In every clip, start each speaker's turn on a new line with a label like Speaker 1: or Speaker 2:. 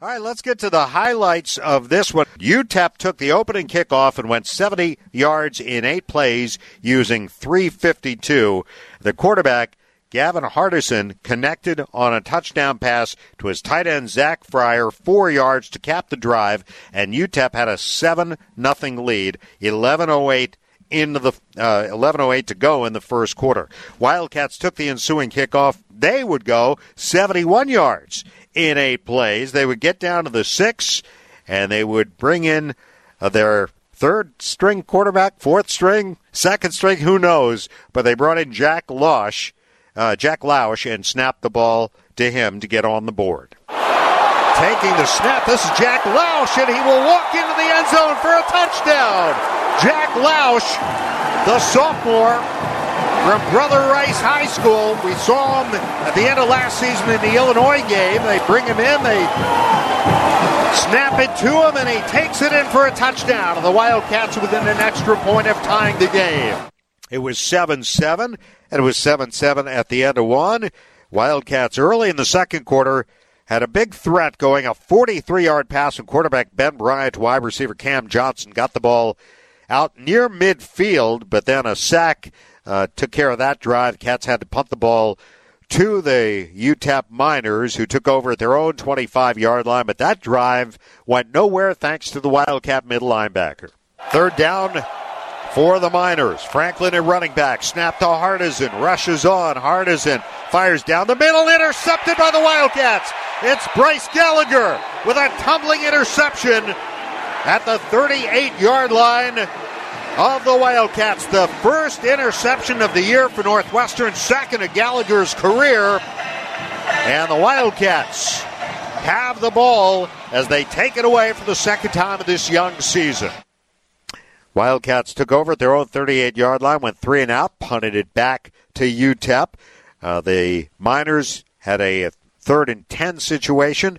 Speaker 1: All right, let's get to the highlights of this one. UTEP took the opening kickoff and went 70 yards in eight plays using 352. The quarterback, Gavin Hardison, connected on a touchdown pass to his tight end, Zach Fryer, four yards to cap the drive, and UTEP had a 7 nothing lead, 11.08 into the uh, 11:08 to go in the first quarter. Wildcats took the ensuing kickoff. They would go 71 yards in eight plays. They would get down to the six, and they would bring in uh, their third string quarterback, fourth string, second string, who knows? But they brought in Jack Lausch, uh, Jack Lausch, and snapped the ball to him to get on the board. Taking the snap, this is Jack Lausch, and he will walk into the end zone for a touchdown. Jack Lausch, the sophomore from Brother Rice High School. We saw him at the end of last season in the Illinois game. They bring him in, they snap it to him, and he takes it in for a touchdown. And the Wildcats within an extra point of tying the game. It was 7 7, and it was 7 7 at the end of one. Wildcats early in the second quarter had a big threat going a 43 yard pass from quarterback Ben Bryant to wide receiver Cam Johnson. Got the ball out near midfield, but then a sack uh, took care of that drive. Cats had to punt the ball to the UTEP Miners, who took over at their own 25 yard line, but that drive went nowhere thanks to the Wildcat middle linebacker. Third down for the Miners. Franklin at running back. Snap to Hardison. Rushes on. Hardison fires down the middle. Intercepted by the Wildcats. It's Bryce Gallagher with a tumbling interception at the 38 yard line of the Wildcats. The first interception of the year for Northwestern, second of Gallagher's career. And the Wildcats have the ball as they take it away for the second time of this young season. Wildcats took over at their own 38 yard line, went three and out, punted it back to UTEP. Uh, the Miners had a third and 10 situation,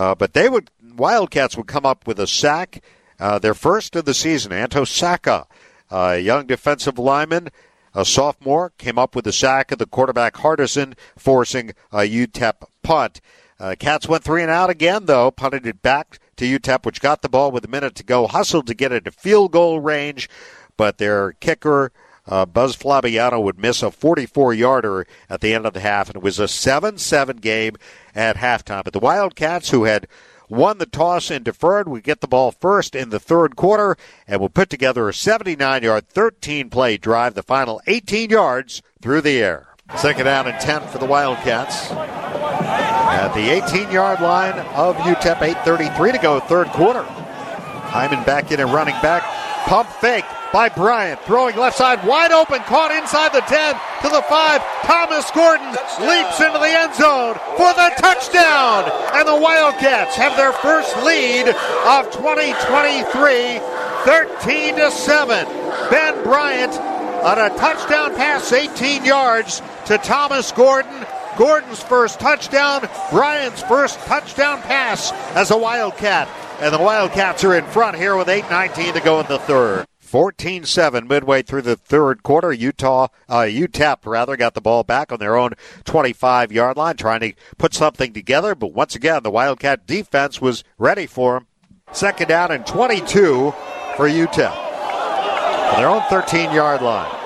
Speaker 1: uh, but they would, Wildcats would come up with a sack, uh, their first of the season. Anto Saka, a young defensive lineman, a sophomore, came up with a sack of the quarterback Hardison, forcing a UTEP punt. Uh, Cats went three and out again, though, punted it back to UTEP, which got the ball with a minute to go, hustled to get it to field goal range, but their kicker, uh, Buzz Flabiano, would miss a 44 yarder at the end of the half, and it was a 7 7 game at halftime. But the Wildcats, who had won the toss and deferred, would get the ball first in the third quarter and will put together a 79 yard, 13 play drive, the final 18 yards through the air. Second down and 10 for the Wildcats. At the 18 yard line of UTEP, 8.33 to go, third quarter. Himon back in and running back. Pump fake by Bryant. Throwing left side wide open. Caught inside the 10 to the 5. Thomas Gordon leaps into the end zone for the touchdown. And the Wildcats have their first lead of 2023, 13 to 7. Ben Bryant on a touchdown pass, 18 yards to Thomas Gordon. Gordon's first touchdown, Bryant's first touchdown pass as a Wildcat. And the Wildcats are in front here with 8.19 to go in the third. 14-7 midway through the third quarter. Utah, uh, UTEP rather, got the ball back on their own 25-yard line, trying to put something together. But once again, the Wildcat defense was ready for them. Second down and 22 for UTEP. On their own 13-yard line.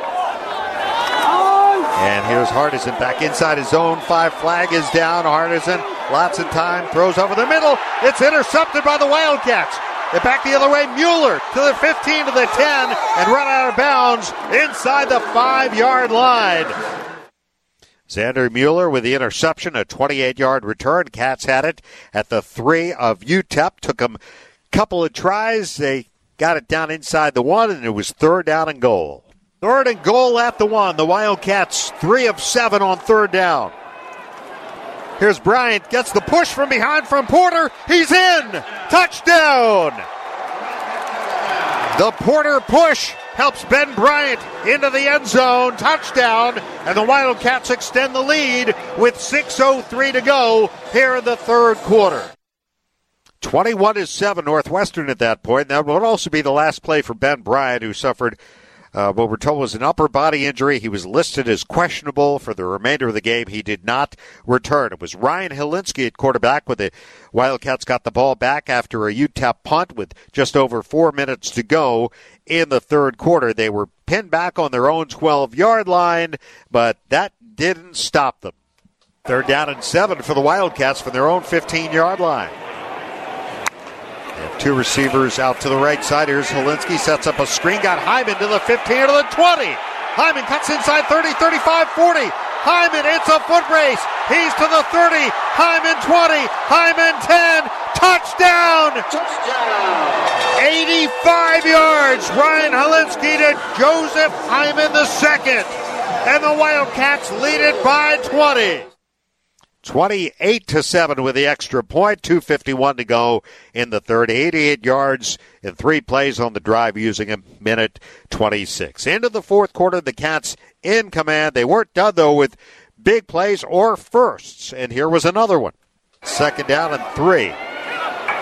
Speaker 1: And here's Hardison back inside his zone. Five flag is down. Hardison, lots of time, throws over the middle. It's intercepted by the Wildcats. It back the other way. Mueller to the 15 to the 10 and run out of bounds inside the five yard line. Xander Mueller with the interception, a 28 yard return. Cats had it at the three of UTEP. Took them a couple of tries. They got it down inside the one, and it was third down and goal. Third and goal at the one. The Wildcats three of seven on third down. Here's Bryant, gets the push from behind from Porter. He's in! Touchdown! The Porter push helps Ben Bryant into the end zone. Touchdown. And the Wildcats extend the lead with 6.03 to go here in the third quarter. 21 is 7 Northwestern at that point. That would also be the last play for Ben Bryant, who suffered uh, what we're told was an upper body injury. He was listed as questionable for the remainder of the game. He did not return. It was Ryan Hilinski at quarterback with the Wildcats got the ball back after a UTEP punt with just over four minutes to go in the third quarter. They were pinned back on their own 12 yard line, but that didn't stop them. Third down and seven for the Wildcats from their own 15 yard line. Two receivers out to the right side. Here's Hilinski, sets up a screen, got Himon to the 15 or the 20. Himon cuts inside 30, 35, 40. Himon, it's a foot race. He's to the 30. Himon 20. Himon 10. Touchdown! Touchdown! 85 yards. Ryan Hilinski to Joseph Himon the second. And the Wildcats lead it by 20. 28 to 7 with the extra point. 251 to go in the third. 88 yards in three plays on the drive using a minute 26. Into the fourth quarter, the Cats in command. They weren't done though with big plays or firsts. And here was another one. Second down and three.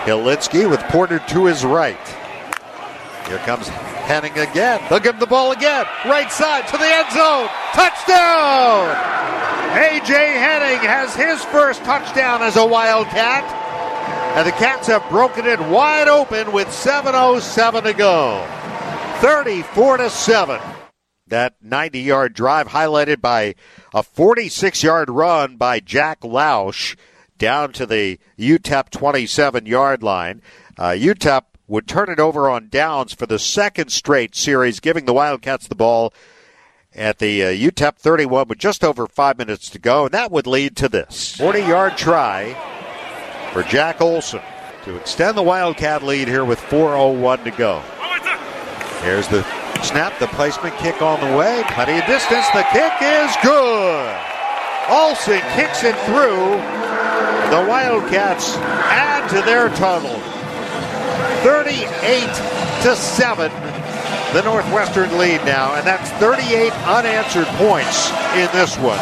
Speaker 1: Hilinski with Porter to his right. Here comes Henning again. They'll give him the ball again. Right side to the end zone. Touchdown! A.J. Henning has his first touchdown as a Wildcat. And the Cats have broken it wide open with 7.07 to go. 34 to 7. That 90 yard drive highlighted by a 46 yard run by Jack Lausch down to the UTEP 27 yard line. Uh, UTEP would turn it over on downs for the second straight series, giving the Wildcats the ball at the uh, UTEP 31 with just over five minutes to go, and that would lead to this 40 yard try for Jack Olson to extend the Wildcat lead here with 4.01 to go. Here's the snap, the placement kick on the way, plenty of distance. The kick is good. Olson kicks it through. The Wildcats add to their total. 38 to 7 the Northwestern lead now, and that's 38 unanswered points in this one.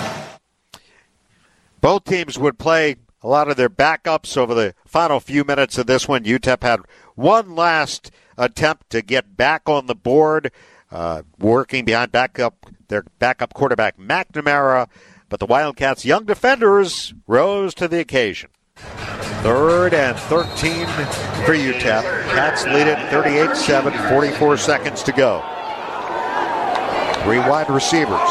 Speaker 1: Both teams would play a lot of their backups over the final few minutes of this one. UTEP had one last attempt to get back on the board, uh, working behind backup their backup quarterback McNamara, but the Wildcats' young defenders rose to the occasion. Third and 13 for UTEP. Cats lead it 38 7, 44 seconds to go. Three wide receivers.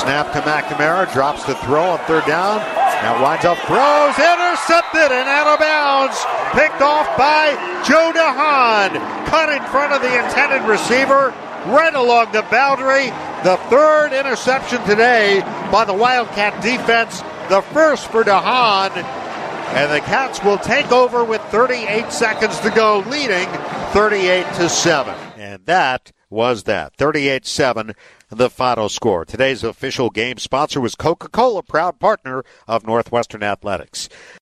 Speaker 1: Snap to McNamara, drops the throw on third down. Now winds up, throws, intercepted and out of bounds. Picked off by Joe DeHaan. Cut in front of the intended receiver, right along the boundary. The third interception today by the Wildcat defense the first for DeHaan. And the Cats will take over with 38 seconds to go, leading 38 to 7. And that was that. 38 7, the final score. Today's official game sponsor was Coca Cola, proud partner of Northwestern Athletics.